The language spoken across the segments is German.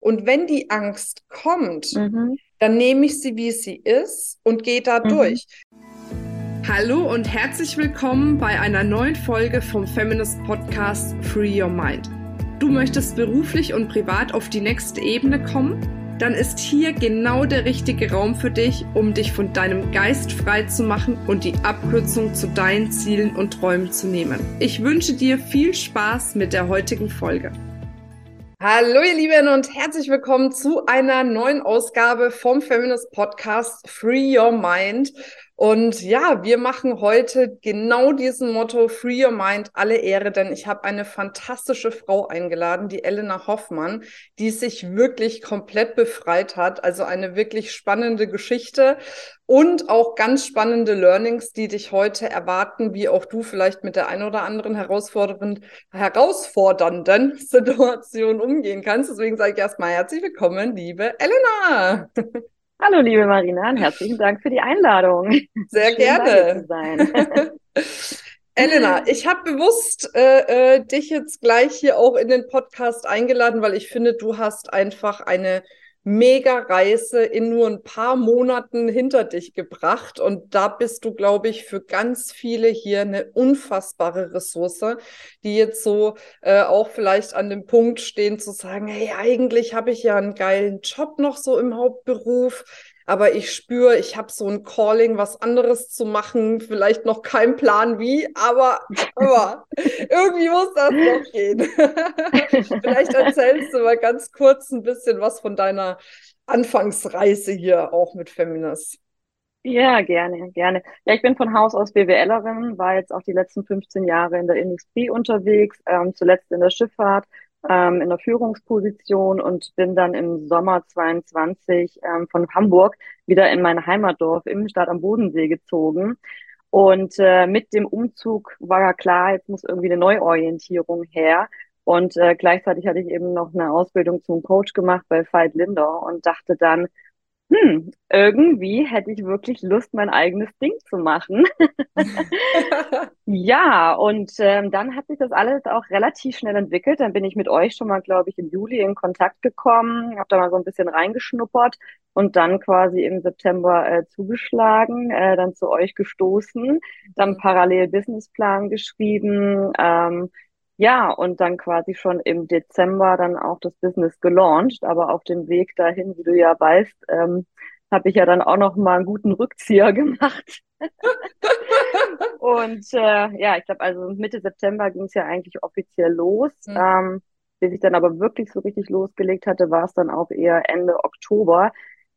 Und wenn die Angst kommt, mhm. dann nehme ich sie, wie sie ist und gehe da mhm. durch. Hallo und herzlich willkommen bei einer neuen Folge vom Feminist Podcast Free Your Mind. Du möchtest beruflich und privat auf die nächste Ebene kommen? Dann ist hier genau der richtige Raum für dich, um dich von deinem Geist frei zu machen und die Abkürzung zu deinen Zielen und Träumen zu nehmen. Ich wünsche dir viel Spaß mit der heutigen Folge. Hallo ihr Lieben und herzlich willkommen zu einer neuen Ausgabe vom Feminist Podcast Free Your Mind. Und ja, wir machen heute genau diesen Motto Free Your Mind alle Ehre, denn ich habe eine fantastische Frau eingeladen, die Elena Hoffmann, die sich wirklich komplett befreit hat. Also eine wirklich spannende Geschichte und auch ganz spannende Learnings, die dich heute erwarten, wie auch du vielleicht mit der ein oder anderen herausfordernden, herausfordernden Situation umgehen kannst. Deswegen sage ich erstmal herzlich willkommen, liebe Elena. Hallo, liebe Marina, und herzlichen Dank für die Einladung. Sehr Schön, gerne. Elena, ich habe bewusst äh, äh, dich jetzt gleich hier auch in den Podcast eingeladen, weil ich finde, du hast einfach eine Mega-Reise in nur ein paar Monaten hinter dich gebracht. Und da bist du, glaube ich, für ganz viele hier eine unfassbare Ressource, die jetzt so äh, auch vielleicht an dem Punkt stehen zu sagen, hey, eigentlich habe ich ja einen geilen Job noch so im Hauptberuf aber ich spüre, ich habe so ein Calling, was anderes zu machen, vielleicht noch kein Plan wie, aber, aber irgendwie muss das noch gehen. vielleicht erzählst du mal ganz kurz ein bisschen was von deiner Anfangsreise hier auch mit Feminist. Ja, gerne, gerne. Ja, ich bin von Haus aus BWLerin, war jetzt auch die letzten 15 Jahre in der Industrie unterwegs, ähm, zuletzt in der Schifffahrt, ähm, in der Führungsposition und bin dann im Sommer 22 ähm, von Hamburg wieder in mein Heimatdorf im Stadt am Bodensee gezogen. Und äh, mit dem Umzug war ja klar, jetzt muss irgendwie eine Neuorientierung her. Und äh, gleichzeitig hatte ich eben noch eine Ausbildung zum Coach gemacht bei Veit Linder und dachte dann, hm, irgendwie hätte ich wirklich Lust, mein eigenes Ding zu machen. ja, und ähm, dann hat sich das alles auch relativ schnell entwickelt. Dann bin ich mit euch schon mal, glaube ich, im Juli in Kontakt gekommen, habe da mal so ein bisschen reingeschnuppert und dann quasi im September äh, zugeschlagen, äh, dann zu euch gestoßen, dann mhm. parallel Businessplan geschrieben. Ähm, ja, und dann quasi schon im Dezember dann auch das Business gelauncht. Aber auf dem Weg dahin, wie du ja weißt, ähm, habe ich ja dann auch noch mal einen guten Rückzieher gemacht. und äh, ja, ich glaube, also Mitte September ging es ja eigentlich offiziell los. Mhm. Ähm, bis ich dann aber wirklich so richtig losgelegt hatte, war es dann auch eher Ende Oktober,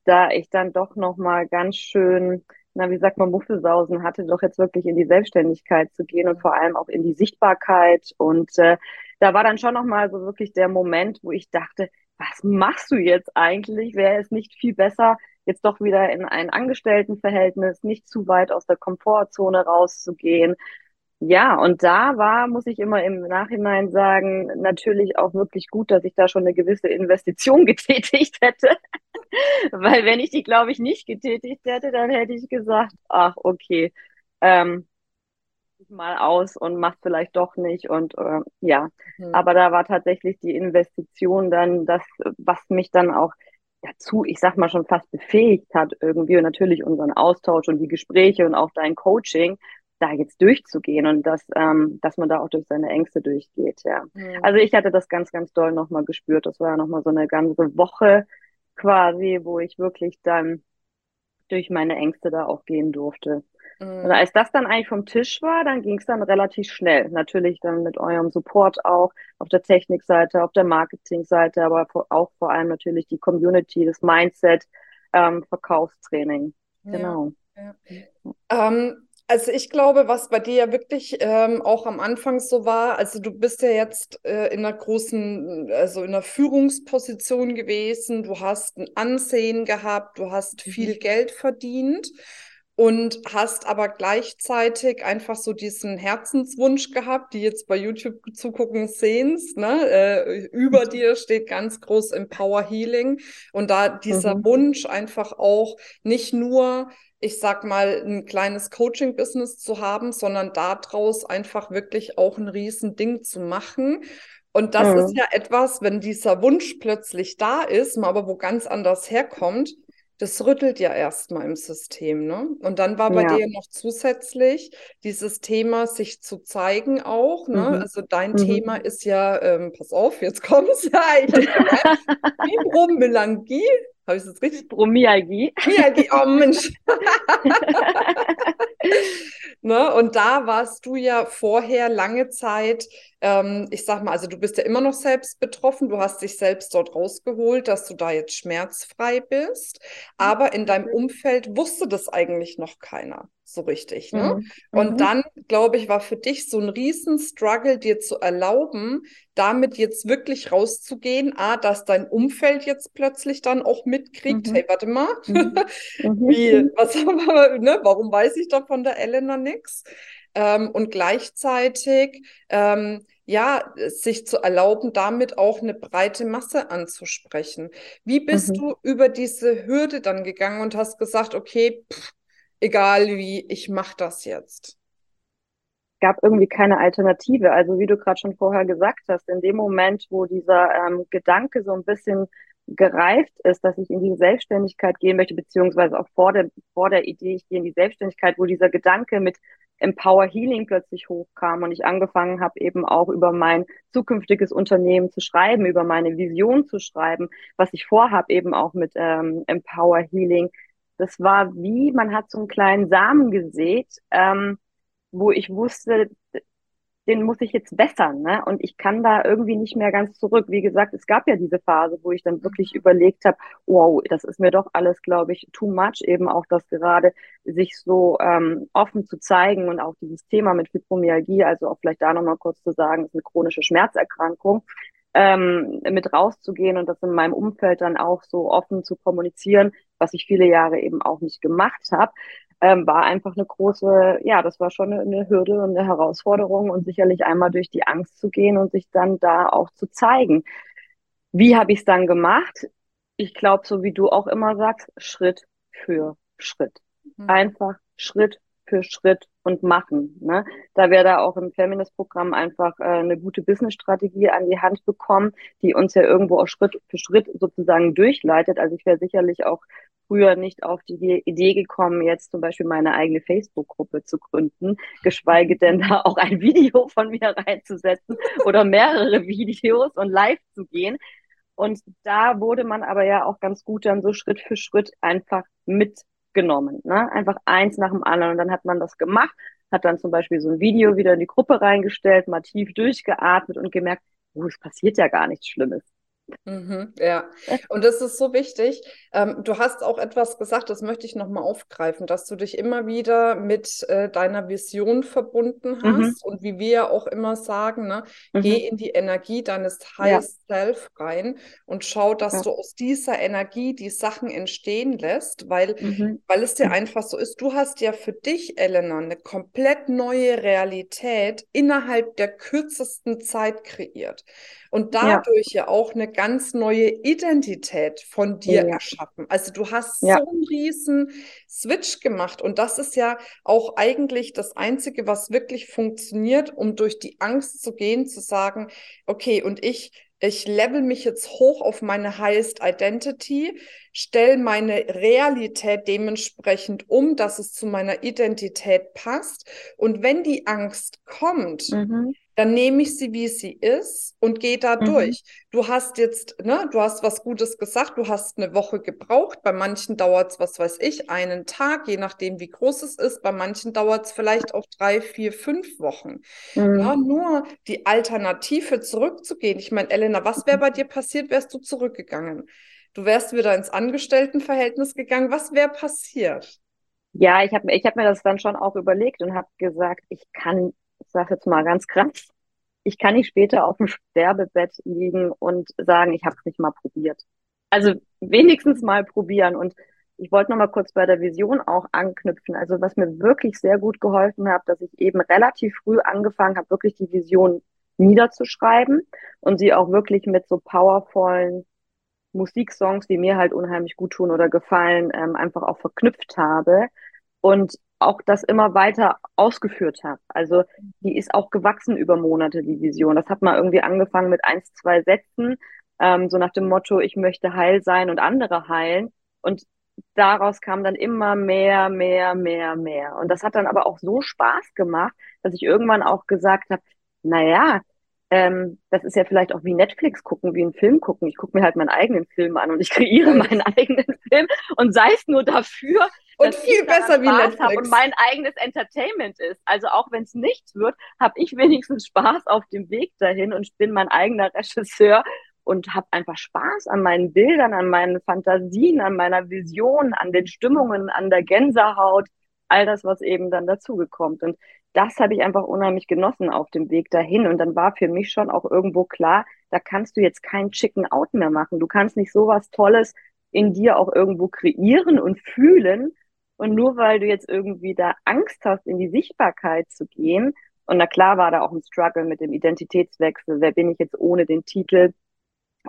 da ich dann doch noch mal ganz schön na, wie sagt man, Muffelsausen hatte, doch jetzt wirklich in die Selbstständigkeit zu gehen und vor allem auch in die Sichtbarkeit. Und äh, da war dann schon nochmal so wirklich der Moment, wo ich dachte, was machst du jetzt eigentlich? Wäre es nicht viel besser, jetzt doch wieder in ein Angestelltenverhältnis, nicht zu weit aus der Komfortzone rauszugehen? Ja, und da war, muss ich immer im Nachhinein sagen, natürlich auch wirklich gut, dass ich da schon eine gewisse Investition getätigt hätte. Weil wenn ich die, glaube ich, nicht getätigt hätte, dann hätte ich gesagt, ach, okay, ähm, mal aus und macht vielleicht doch nicht und äh, ja, mhm. aber da war tatsächlich die Investition dann das, was mich dann auch dazu, ich sag mal schon fast befähigt hat irgendwie und natürlich unseren Austausch und die Gespräche und auch dein Coaching da jetzt durchzugehen und dass, ähm, dass man da auch durch seine Ängste durchgeht, ja. Mhm. Also ich hatte das ganz, ganz doll nochmal gespürt. Das war ja nochmal so eine ganze Woche quasi, wo ich wirklich dann durch meine Ängste da auch gehen durfte. Mhm. Und als das dann eigentlich vom Tisch war, dann ging es dann relativ schnell. Natürlich dann mit eurem Support auch auf der Technikseite, auf der Marketingseite, aber auch vor allem natürlich die Community, das Mindset, ähm, Verkaufstraining. Genau. Ja, ja. Ähm, also ich glaube, was bei dir ja wirklich ähm, auch am Anfang so war, also du bist ja jetzt äh, in einer großen, also in einer Führungsposition gewesen, du hast ein Ansehen gehabt, du hast mhm. viel Geld verdient und hast aber gleichzeitig einfach so diesen Herzenswunsch gehabt, die jetzt bei YouTube zugucken sehen, ne? Äh, über mhm. dir steht ganz groß Empower Healing und da dieser mhm. Wunsch einfach auch nicht nur ich sag mal, ein kleines Coaching-Business zu haben, sondern daraus einfach wirklich auch ein Riesending zu machen. Und das mhm. ist ja etwas, wenn dieser Wunsch plötzlich da ist, aber wo ganz anders herkommt, das rüttelt ja erstmal im System, ne? Und dann war bei ja. dir noch zusätzlich dieses Thema, sich zu zeigen auch, ne? Mhm. Also dein mhm. Thema ist ja, ähm, pass auf, jetzt kommt's ja, ich Fibromyalgie, habe ich das richtig? Fibromyalgie. Myalgie, oh Mensch. ne? Und da warst du ja vorher lange Zeit ähm, ich sag mal, also du bist ja immer noch selbst betroffen, du hast dich selbst dort rausgeholt, dass du da jetzt schmerzfrei bist, aber in deinem Umfeld wusste das eigentlich noch keiner so richtig. Ne? Mhm. Und mhm. dann, glaube ich, war für dich so ein Riesen-Struggle, dir zu erlauben, damit jetzt wirklich rauszugehen, a, dass dein Umfeld jetzt plötzlich dann auch mitkriegt, mhm. hey, warte mal, mhm. Mhm. wie, was haben wir, ne, warum weiß ich da von der Elena nichts? Ähm, und gleichzeitig ähm, ja, sich zu erlauben, damit auch eine breite Masse anzusprechen. Wie bist mhm. du über diese Hürde dann gegangen und hast gesagt, okay, pff, egal wie, ich mache das jetzt? gab irgendwie keine Alternative. Also wie du gerade schon vorher gesagt hast, in dem Moment, wo dieser ähm, Gedanke so ein bisschen gereift ist, dass ich in die Selbstständigkeit gehen möchte, beziehungsweise auch vor der, vor der Idee, ich gehe in die Selbstständigkeit, wo dieser Gedanke mit Empower Healing plötzlich hochkam und ich angefangen habe, eben auch über mein zukünftiges Unternehmen zu schreiben, über meine Vision zu schreiben, was ich vorhabe, eben auch mit ähm, Empower Healing. Das war wie, man hat so einen kleinen Samen gesät, ähm, wo ich wusste, den muss ich jetzt bessern, ne? Und ich kann da irgendwie nicht mehr ganz zurück. Wie gesagt, es gab ja diese Phase, wo ich dann wirklich mhm. überlegt habe, wow, das ist mir doch alles, glaube ich, too much, eben auch das gerade sich so ähm, offen zu zeigen und auch dieses Thema mit Fibromyalgie, also auch vielleicht da nochmal kurz zu sagen, ist eine chronische Schmerzerkrankung, ähm, mit rauszugehen und das in meinem Umfeld dann auch so offen zu kommunizieren, was ich viele Jahre eben auch nicht gemacht habe ähm, war einfach eine große, ja, das war schon eine, Hürde und eine Herausforderung und sicherlich einmal durch die Angst zu gehen und sich dann da auch zu zeigen. Wie habe ich es dann gemacht? Ich glaube, so wie du auch immer sagst, Schritt für Schritt. Mhm. Einfach Schritt für Schritt und machen. Ne? Da wir da auch im Feminist-Programm einfach äh, eine gute Business-Strategie an die Hand bekommen, die uns ja irgendwo auch Schritt für Schritt sozusagen durchleitet. Also ich wäre sicherlich auch früher nicht auf die Idee gekommen, jetzt zum Beispiel meine eigene Facebook-Gruppe zu gründen, geschweige denn da auch ein Video von mir reinzusetzen oder mehrere Videos und live zu gehen. Und da wurde man aber ja auch ganz gut dann so Schritt für Schritt einfach mitgenommen. Ne? Einfach eins nach dem anderen. Und dann hat man das gemacht, hat dann zum Beispiel so ein Video wieder in die Gruppe reingestellt, mal tief durchgeatmet und gemerkt, oh, es passiert ja gar nichts Schlimmes. Mhm, ja, und das ist so wichtig. Ähm, du hast auch etwas gesagt, das möchte ich nochmal aufgreifen, dass du dich immer wieder mit äh, deiner Vision verbunden mhm. hast mhm. und wie wir auch immer sagen, ne, mhm. geh in die Energie deines Highest ja. Self rein und schau, dass ja. du aus dieser Energie die Sachen entstehen lässt, weil, mhm. weil es dir einfach so ist. Du hast ja für dich, Elena, eine komplett neue Realität innerhalb der kürzesten Zeit kreiert und dadurch ja, ja auch eine ganz neue Identität von dir ja. erschaffen. Also du hast ja. so einen riesen Switch gemacht und das ist ja auch eigentlich das Einzige, was wirklich funktioniert, um durch die Angst zu gehen, zu sagen, okay, und ich ich level mich jetzt hoch auf meine highest identity, stelle meine Realität dementsprechend um, dass es zu meiner Identität passt. Und wenn die Angst kommt, mhm dann nehme ich sie, wie sie ist und gehe da mhm. durch. Du hast jetzt, ne, du hast was Gutes gesagt, du hast eine Woche gebraucht. Bei manchen dauert es, was weiß ich, einen Tag, je nachdem, wie groß es ist. Bei manchen dauert es vielleicht auch drei, vier, fünf Wochen. Mhm. Ja, nur die Alternative zurückzugehen. Ich meine, Elena, was wäre bei dir passiert, wärst du zurückgegangen? Du wärst wieder ins Angestelltenverhältnis gegangen. Was wäre passiert? Ja, ich habe ich hab mir das dann schon auch überlegt und habe gesagt, ich kann sage jetzt mal ganz krass, ich kann nicht später auf dem Sterbebett liegen und sagen, ich habe es nicht mal probiert. Also wenigstens mal probieren. Und ich wollte noch mal kurz bei der Vision auch anknüpfen. Also was mir wirklich sehr gut geholfen hat, dass ich eben relativ früh angefangen habe, wirklich die Vision niederzuschreiben und sie auch wirklich mit so powervollen Musiksongs, die mir halt unheimlich gut tun oder gefallen, ähm, einfach auch verknüpft habe und auch das immer weiter ausgeführt habe. Also die ist auch gewachsen über Monate, die Vision. Das hat mal irgendwie angefangen mit eins, zwei Sätzen, ähm, so nach dem Motto, ich möchte heil sein und andere heilen. Und daraus kam dann immer mehr, mehr, mehr, mehr. Und das hat dann aber auch so Spaß gemacht, dass ich irgendwann auch gesagt habe, naja, ähm, das ist ja vielleicht auch wie Netflix gucken, wie einen Film gucken. Ich gucke mir halt meinen eigenen Film an und ich kreiere meinen eigenen Film und sei es nur dafür, und viel besser wie Netflix. und mein eigenes Entertainment ist. Also auch wenn es nichts wird, habe ich wenigstens Spaß auf dem Weg dahin und bin mein eigener Regisseur und habe einfach Spaß an meinen Bildern, an meinen Fantasien, an meiner Vision, an den Stimmungen, an der Gänsehaut, all das, was eben dann dazugekommt. Und das habe ich einfach unheimlich genossen auf dem Weg dahin. Und dann war für mich schon auch irgendwo klar, da kannst du jetzt kein Chicken Out mehr machen. Du kannst nicht sowas Tolles in dir auch irgendwo kreieren und fühlen, und nur weil du jetzt irgendwie da Angst hast, in die Sichtbarkeit zu gehen, und na klar war da auch ein Struggle mit dem Identitätswechsel, wer bin ich jetzt ohne den Titel,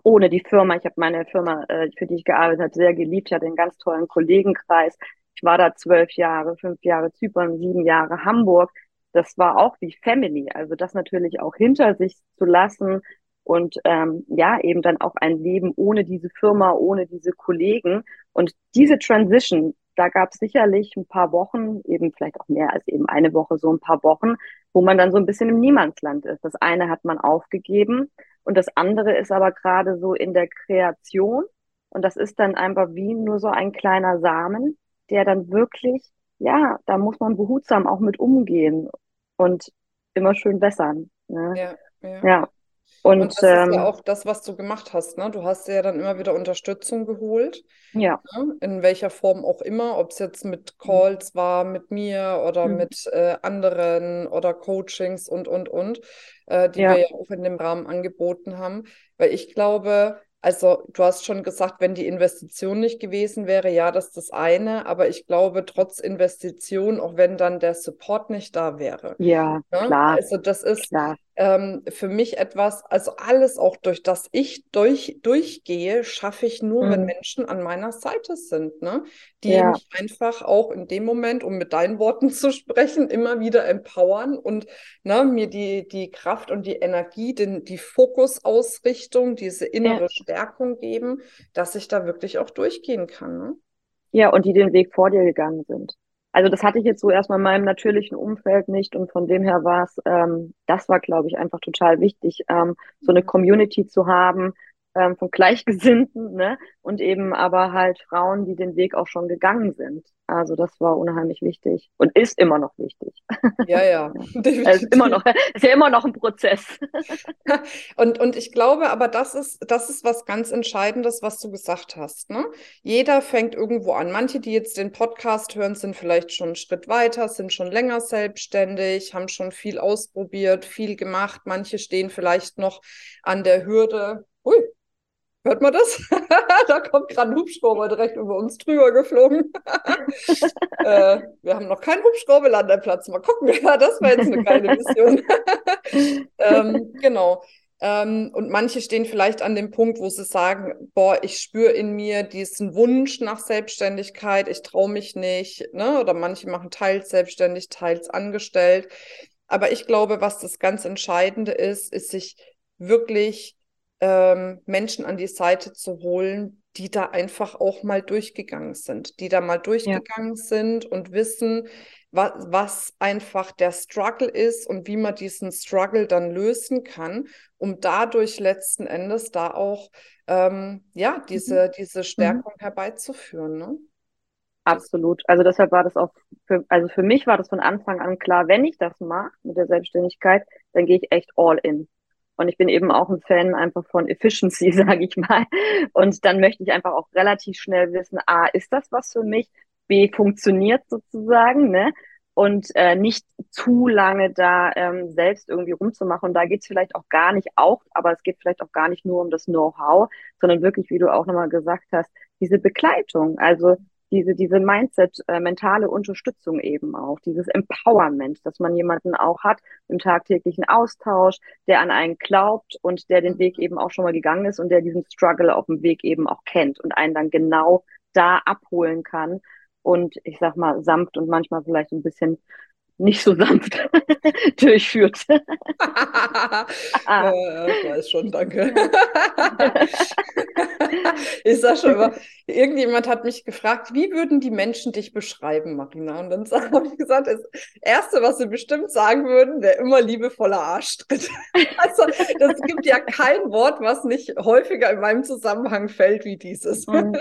ohne die Firma. Ich habe meine Firma, äh, für die ich gearbeitet habe, sehr geliebt. Ich hatte einen ganz tollen Kollegenkreis. Ich war da zwölf Jahre, fünf Jahre Zypern, sieben Jahre Hamburg. Das war auch wie Family. Also das natürlich auch hinter sich zu lassen und ähm, ja, eben dann auch ein Leben ohne diese Firma, ohne diese Kollegen. Und diese Transition, da gab es sicherlich ein paar Wochen, eben vielleicht auch mehr als eben eine Woche, so ein paar Wochen, wo man dann so ein bisschen im Niemandsland ist. Das eine hat man aufgegeben und das andere ist aber gerade so in der Kreation. Und das ist dann einfach wie nur so ein kleiner Samen, der dann wirklich, ja, da muss man behutsam auch mit umgehen und immer schön wässern. Ne? Ja, ja. ja. Und, und das ähm, ist ja ähm, auch das, was du gemacht hast. Ne? Du hast ja dann immer wieder Unterstützung geholt. Ja. Ne? In welcher Form auch immer, ob es jetzt mit. Calls war, mit mir oder mhm. mit äh, anderen oder Coachings und, und, und, äh, die ja. wir ja auch in dem Rahmen angeboten haben. Weil ich glaube, also du hast schon gesagt, wenn die Investition nicht gewesen wäre, ja, das ist das eine, aber ich glaube, trotz Investition, auch wenn dann der Support nicht da wäre. Ja, ne? klar. Also das ist, klar ähm, für mich etwas, also alles auch durch das ich durch, durchgehe, schaffe ich nur, mhm. wenn Menschen an meiner Seite sind, ne? die ja. mich einfach auch in dem Moment, um mit deinen Worten zu sprechen, immer wieder empowern und ne, mir die, die Kraft und die Energie, den, die Fokusausrichtung, diese innere ja. Stärkung geben, dass ich da wirklich auch durchgehen kann. Ne? Ja, und die den Weg vor dir gegangen sind. Also das hatte ich jetzt so erstmal in meinem natürlichen Umfeld nicht und von dem her war es, ähm, das war, glaube ich, einfach total wichtig, ähm, so eine Community zu haben, ähm, von Gleichgesinnten, ne? Und eben aber halt Frauen, die den Weg auch schon gegangen sind. Also das war unheimlich wichtig und ist immer noch wichtig. Ja, ja. es ist immer noch, ist ja immer noch ein Prozess. und, und ich glaube, aber das ist, das ist was ganz Entscheidendes, was du gesagt hast. Ne? Jeder fängt irgendwo an. Manche, die jetzt den Podcast hören, sind vielleicht schon einen Schritt weiter, sind schon länger selbstständig, haben schon viel ausprobiert, viel gemacht. Manche stehen vielleicht noch an der Hürde. Ui, Hört man das? da kommt gerade ein Hubschrauber direkt über uns drüber geflogen. äh, wir haben noch keinen Hubschrauberlandeplatz. Mal gucken. das war jetzt eine geile Mission. ähm, genau. Ähm, und manche stehen vielleicht an dem Punkt, wo sie sagen, boah, ich spüre in mir diesen Wunsch nach Selbstständigkeit, ich traue mich nicht. Ne? Oder manche machen teils selbstständig, teils angestellt. Aber ich glaube, was das ganz Entscheidende ist, ist sich wirklich ähm, Menschen an die Seite zu holen, die da einfach auch mal durchgegangen sind, die da mal durchgegangen ja. sind und wissen, was, was einfach der Struggle ist und wie man diesen Struggle dann lösen kann, um dadurch letzten Endes da auch ähm, ja diese, mhm. diese mhm. Stärkung mhm. herbeizuführen. Ne? Absolut. Also deshalb war das auch, für, also für mich war das von Anfang an klar, wenn ich das mache mit der Selbstständigkeit, dann gehe ich echt all in. Und ich bin eben auch ein Fan einfach von Efficiency, sage ich mal. Und dann möchte ich einfach auch relativ schnell wissen, A, ist das was für mich? B, funktioniert sozusagen, ne? Und äh, nicht zu lange da ähm, selbst irgendwie rumzumachen. Und da geht's vielleicht auch gar nicht auch, aber es geht vielleicht auch gar nicht nur um das Know-how, sondern wirklich, wie du auch nochmal gesagt hast, diese Begleitung. Also diese, diese Mindset, äh, mentale Unterstützung eben auch, dieses Empowerment, dass man jemanden auch hat im tagtäglichen Austausch, der an einen glaubt und der den Weg eben auch schon mal gegangen ist und der diesen Struggle auf dem Weg eben auch kennt und einen dann genau da abholen kann und ich sag mal sanft und manchmal vielleicht ein bisschen nicht so sanft durchführt. ah. ich weiß schon, danke. ich sag schon immer, irgendjemand hat mich gefragt, wie würden die Menschen dich beschreiben, Marina? Und dann habe ich gesagt, das Erste, was sie bestimmt sagen würden, wäre immer liebevoller Arschtritt. also das gibt ja kein Wort, was nicht häufiger in meinem Zusammenhang fällt wie dieses. Mhm.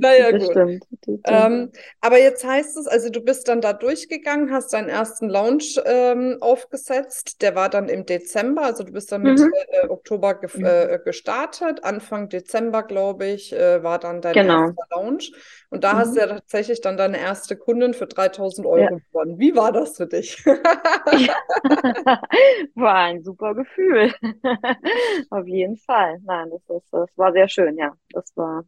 naja, das gut. Stimmt. Das stimmt. Ähm, aber jetzt heißt es, also du bist dann da durchgegangen, hast deinen ersten Launch ähm, aufgesetzt. Der war dann im Dezember, also du bist dann mhm. Mitte äh, Oktober ge mhm. äh, gestartet. Anfang Dezember, glaube ich, äh, war dann dein genau. erster Launch. Und da mhm. hast du ja tatsächlich dann deine erste Kundin für 3000 Euro ja. gewonnen. Wie war das für dich? war ein super Gefühl. Auf jeden Fall. Nein, das, ist, das war sehr schön, ja. Das war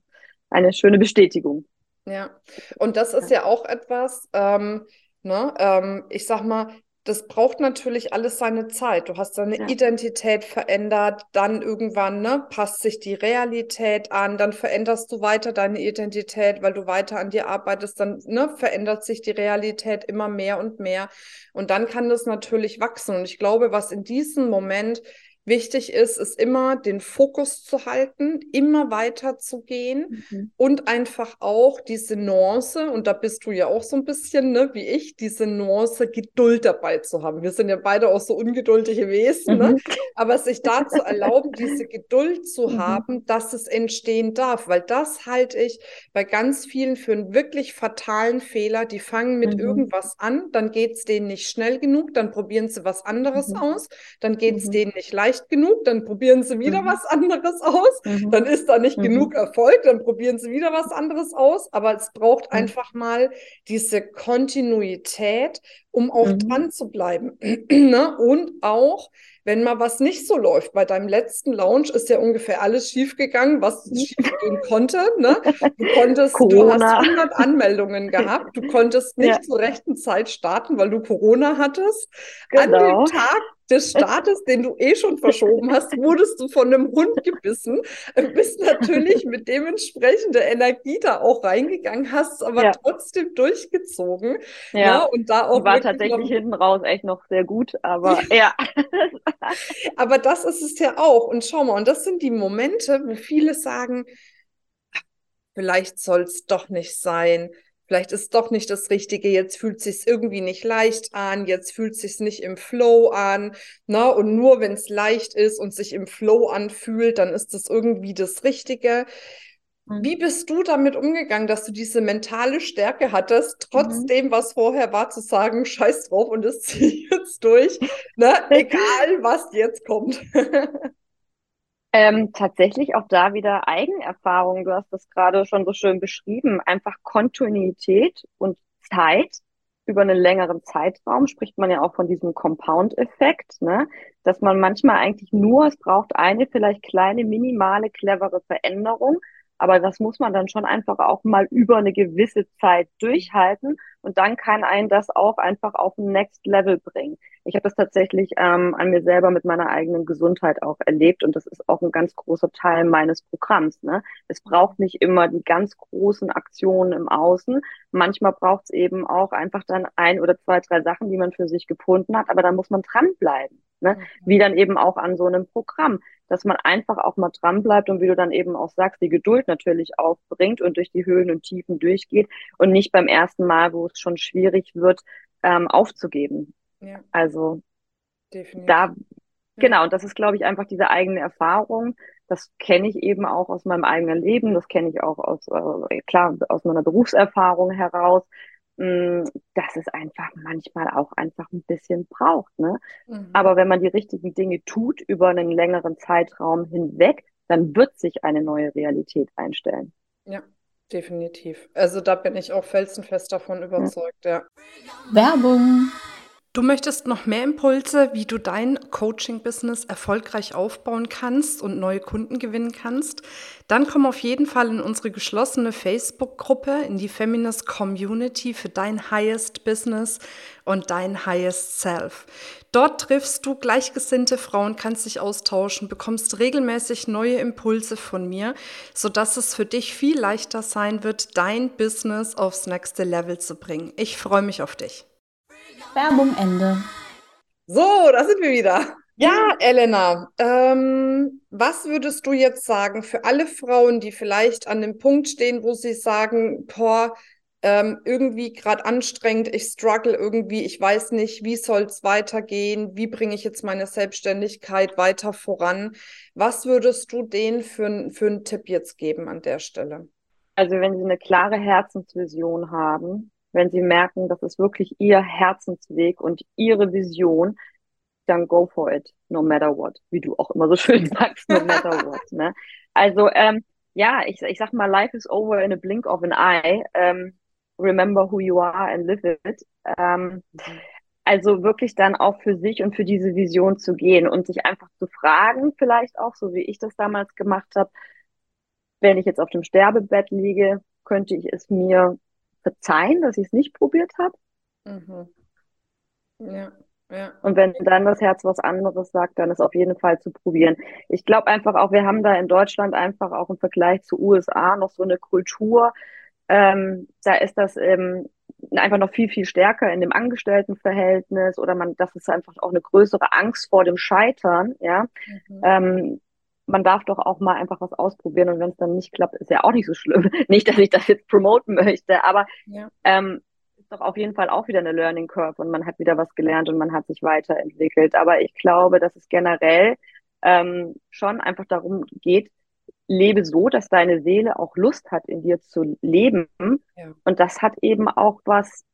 eine schöne Bestätigung. Ja, und das ist ja, ja auch etwas, ähm, ne, ähm, ich sag mal, das braucht natürlich alles seine Zeit. Du hast deine ja. Identität verändert, dann irgendwann ne, passt sich die Realität an, dann veränderst du weiter deine Identität, weil du weiter an dir arbeitest, dann ne, verändert sich die Realität immer mehr und mehr. Und dann kann das natürlich wachsen. Und ich glaube, was in diesem Moment Wichtig ist, ist immer den Fokus zu halten, immer weiter zu gehen mhm. und einfach auch diese Nuance, und da bist du ja auch so ein bisschen, ne, wie ich, diese Nuance Geduld dabei zu haben. Wir sind ja beide auch so ungeduldige Wesen, ne? mhm. ne? aber sich dazu erlauben, diese Geduld zu mhm. haben, dass es entstehen darf, weil das halte ich bei ganz vielen für einen wirklich fatalen Fehler. Die fangen mit mhm. irgendwas an, dann geht es denen nicht schnell genug, dann probieren sie was anderes mhm. aus, dann geht es mhm. denen nicht leicht leicht genug, dann probieren sie wieder mhm. was anderes aus. Mhm. Dann ist da nicht mhm. genug Erfolg, dann probieren sie wieder was anderes aus. Aber es braucht mhm. einfach mal diese Kontinuität, um auch mhm. dran zu bleiben. ne? Und auch, wenn mal was nicht so läuft. Bei deinem letzten Launch ist ja ungefähr alles schiefgegangen, was mhm. schiefgehen konnte. Ne? Du konntest, Corona. du hast 100 Anmeldungen gehabt, du konntest nicht ja. zur rechten Zeit starten, weil du Corona hattest. Genau. An dem genau. Tag des Startes, den du eh schon verschoben hast, wurdest du von einem Hund gebissen, bist natürlich mit dementsprechender Energie da auch reingegangen, hast es aber ja. trotzdem durchgezogen. Ja, ja ne? und da auch war tatsächlich noch... hinten raus echt noch sehr gut, aber ja. aber das ist es ja auch. Und schau mal, und das sind die Momente, wo viele sagen, vielleicht soll es doch nicht sein vielleicht ist doch nicht das Richtige, jetzt fühlt sich irgendwie nicht leicht an, jetzt fühlt sich nicht im Flow an, ne? Und nur wenn es leicht ist und sich im Flow anfühlt, dann ist das irgendwie das Richtige. Mhm. Wie bist du damit umgegangen, dass du diese mentale Stärke hattest, trotzdem, mhm. was vorher war, zu sagen, scheiß drauf und das ziehe jetzt durch, ne? egal was jetzt kommt? Ähm, tatsächlich auch da wieder Eigenerfahrung. Du hast das gerade schon so schön beschrieben. Einfach Kontinuität und Zeit über einen längeren Zeitraum spricht man ja auch von diesem Compound-Effekt, ne? dass man manchmal eigentlich nur, es braucht eine vielleicht kleine, minimale, clevere Veränderung, aber das muss man dann schon einfach auch mal über eine gewisse Zeit durchhalten und dann kann einen das auch einfach auf ein Next Level bringen. Ich habe das tatsächlich ähm, an mir selber mit meiner eigenen Gesundheit auch erlebt und das ist auch ein ganz großer Teil meines Programms. Ne? Es braucht nicht immer die ganz großen Aktionen im Außen. Manchmal braucht es eben auch einfach dann ein oder zwei, drei Sachen, die man für sich gefunden hat, aber da muss man dranbleiben. Ne? Wie dann eben auch an so einem Programm, dass man einfach auch mal dranbleibt und wie du dann eben auch sagst, die Geduld natürlich aufbringt und durch die Höhen und Tiefen durchgeht und nicht beim ersten Mal, wo es schon schwierig wird, ähm, aufzugeben. Ja. Also Definitiv. da, genau, und das ist, glaube ich, einfach diese eigene Erfahrung. Das kenne ich eben auch aus meinem eigenen Leben, das kenne ich auch aus, äh, klar, aus meiner Berufserfahrung heraus, dass es einfach manchmal auch einfach ein bisschen braucht. Ne? Mhm. Aber wenn man die richtigen Dinge tut über einen längeren Zeitraum hinweg, dann wird sich eine neue Realität einstellen. Ja, definitiv. Also da bin ich auch felsenfest davon überzeugt, ja. ja. Werbung Du möchtest noch mehr Impulse, wie du dein Coaching-Business erfolgreich aufbauen kannst und neue Kunden gewinnen kannst? Dann komm auf jeden Fall in unsere geschlossene Facebook-Gruppe, in die Feminist Community für dein Highest Business und dein Highest Self. Dort triffst du gleichgesinnte Frauen, kannst dich austauschen, bekommst regelmäßig neue Impulse von mir, sodass es für dich viel leichter sein wird, dein Business aufs nächste Level zu bringen. Ich freue mich auf dich. Werbung Ende. So, da sind wir wieder. Ja, Elena, ähm, was würdest du jetzt sagen für alle Frauen, die vielleicht an dem Punkt stehen, wo sie sagen, boah, ähm, irgendwie gerade anstrengend, ich struggle irgendwie, ich weiß nicht, wie soll es weitergehen, wie bringe ich jetzt meine Selbstständigkeit weiter voran? Was würdest du denen für, für einen Tipp jetzt geben an der Stelle? Also wenn sie eine klare Herzensvision haben, wenn sie merken, das ist wirklich ihr Herzensweg und ihre Vision, dann go for it, no matter what, wie du auch immer so schön sagst, no matter what. Ne? Also ähm, ja, ich, ich sag mal, life is over in a blink of an eye. Ähm, remember who you are and live it. Ähm, also wirklich dann auch für sich und für diese Vision zu gehen und sich einfach zu fragen, vielleicht auch, so wie ich das damals gemacht habe, wenn ich jetzt auf dem Sterbebett liege, könnte ich es mir verzeihen, dass ich es nicht probiert habe. Mhm. Ja, ja. Und wenn dann das Herz was anderes sagt, dann ist auf jeden Fall zu probieren. Ich glaube einfach auch, wir haben da in Deutschland einfach auch im Vergleich zu USA noch so eine Kultur. Ähm, da ist das ähm, einfach noch viel, viel stärker in dem Angestelltenverhältnis oder man, das ist einfach auch eine größere Angst vor dem Scheitern, ja. Mhm. Ähm, man darf doch auch mal einfach was ausprobieren und wenn es dann nicht klappt, ist ja auch nicht so schlimm. nicht, dass ich das jetzt promoten möchte, aber ja. ähm, ist doch auf jeden Fall auch wieder eine Learning Curve und man hat wieder was gelernt und man hat sich weiterentwickelt. Aber ich glaube, dass es generell ähm, schon einfach darum geht, lebe so, dass deine Seele auch Lust hat, in dir zu leben. Ja. Und das hat eben auch was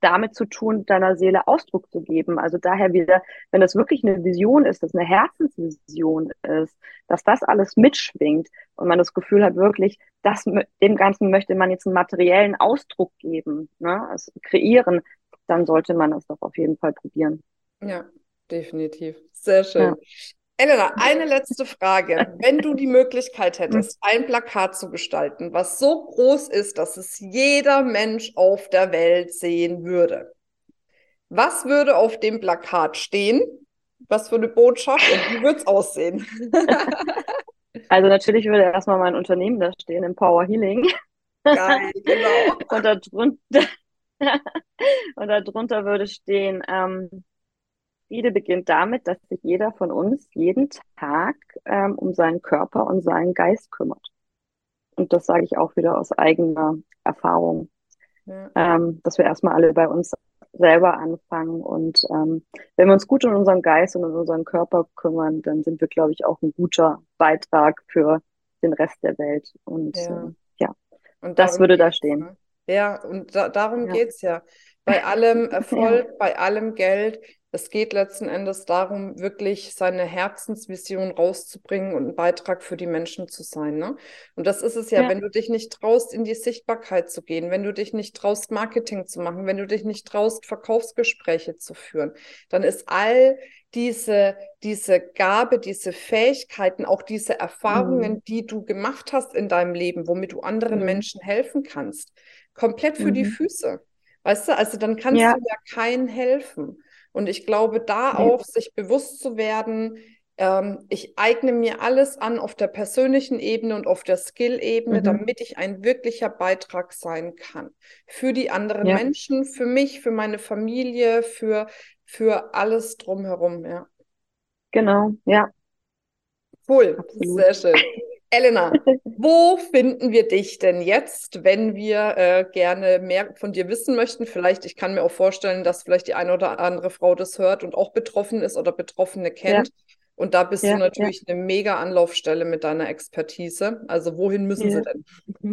damit zu tun, deiner Seele Ausdruck zu geben. Also daher wieder, wenn das wirklich eine Vision ist, dass eine Herzensvision ist, dass das alles mitschwingt und man das Gefühl hat, wirklich, das, dem Ganzen möchte man jetzt einen materiellen Ausdruck geben, ne, also kreieren, dann sollte man das doch auf jeden Fall probieren. Ja, definitiv. Sehr schön. Ja. Elena, eine letzte Frage. Wenn du die Möglichkeit hättest, ein Plakat zu gestalten, was so groß ist, dass es jeder Mensch auf der Welt sehen würde, was würde auf dem Plakat stehen? Was für eine Botschaft und wie würde es aussehen? Also natürlich würde erstmal mein Unternehmen da stehen, Empower Healing. Geil, genau. und darunter, und darunter würde stehen, ähm, Friede beginnt damit, dass sich jeder von uns jeden Tag ähm, um seinen Körper und seinen Geist kümmert. Und das sage ich auch wieder aus eigener Erfahrung, ja. ähm, dass wir erstmal alle bei uns selber anfangen. Und ähm, wenn wir uns gut um unseren Geist und um unseren Körper kümmern, dann sind wir, glaube ich, auch ein guter Beitrag für den Rest der Welt. Und ja, äh, ja. Und das würde da stehen. Ne? Ja, und da, darum ja. es ja. Bei allem Erfolg, bei allem Geld es geht letzten Endes darum, wirklich seine Herzensvision rauszubringen und ein Beitrag für die Menschen zu sein. Ne? Und das ist es ja, ja, wenn du dich nicht traust, in die Sichtbarkeit zu gehen, wenn du dich nicht traust, Marketing zu machen, wenn du dich nicht traust, Verkaufsgespräche zu führen, dann ist all diese, diese Gabe, diese Fähigkeiten, auch diese Erfahrungen, mhm. die du gemacht hast in deinem Leben, womit du anderen mhm. Menschen helfen kannst, komplett für mhm. die Füße. Weißt du, also dann kannst ja. du ja keinen helfen. Und ich glaube, da auch sich bewusst zu werden, ähm, ich eigne mir alles an auf der persönlichen Ebene und auf der Skill-Ebene, mhm. damit ich ein wirklicher Beitrag sein kann. Für die anderen ja. Menschen, für mich, für meine Familie, für, für alles drumherum, ja. Genau, ja. Cool, Absolut. sehr schön. Elena, wo finden wir dich denn jetzt, wenn wir äh, gerne mehr von dir wissen möchten? Vielleicht, ich kann mir auch vorstellen, dass vielleicht die eine oder andere Frau das hört und auch betroffen ist oder Betroffene kennt. Ja. Und da bist ja, du natürlich ja. eine mega Anlaufstelle mit deiner Expertise. Also wohin müssen sie denn?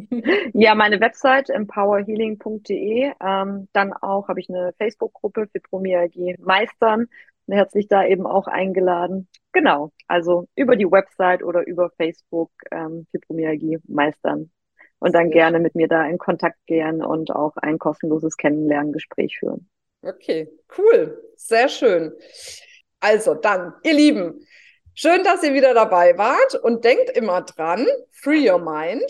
Ja, meine Website empowerhealing.de. Ähm, dann auch habe ich eine Facebook-Gruppe für Promiergie Meistern herzlich da eben auch eingeladen. Genau, also über die Website oder über Facebook ähm, Fibromyalgie meistern und dann gerne mit mir da in Kontakt gehen und auch ein kostenloses Kennenlerngespräch führen. Okay, cool. Sehr schön. Also dann, ihr Lieben, schön, dass ihr wieder dabei wart und denkt immer dran, free your mind.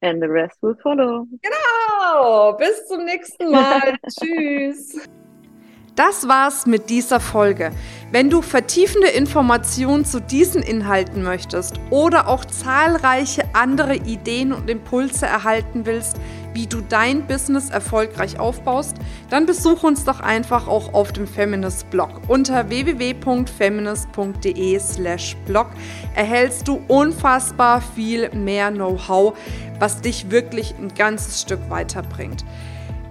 And the rest will follow. Genau. Bis zum nächsten Mal. Tschüss. Das war's mit dieser Folge. Wenn du vertiefende Informationen zu diesen Inhalten möchtest oder auch zahlreiche andere Ideen und Impulse erhalten willst, wie du dein Business erfolgreich aufbaust, dann besuch uns doch einfach auch auf dem Feminist Blog. Unter www.feminist.de/blog erhältst du unfassbar viel mehr Know-how, was dich wirklich ein ganzes Stück weiterbringt.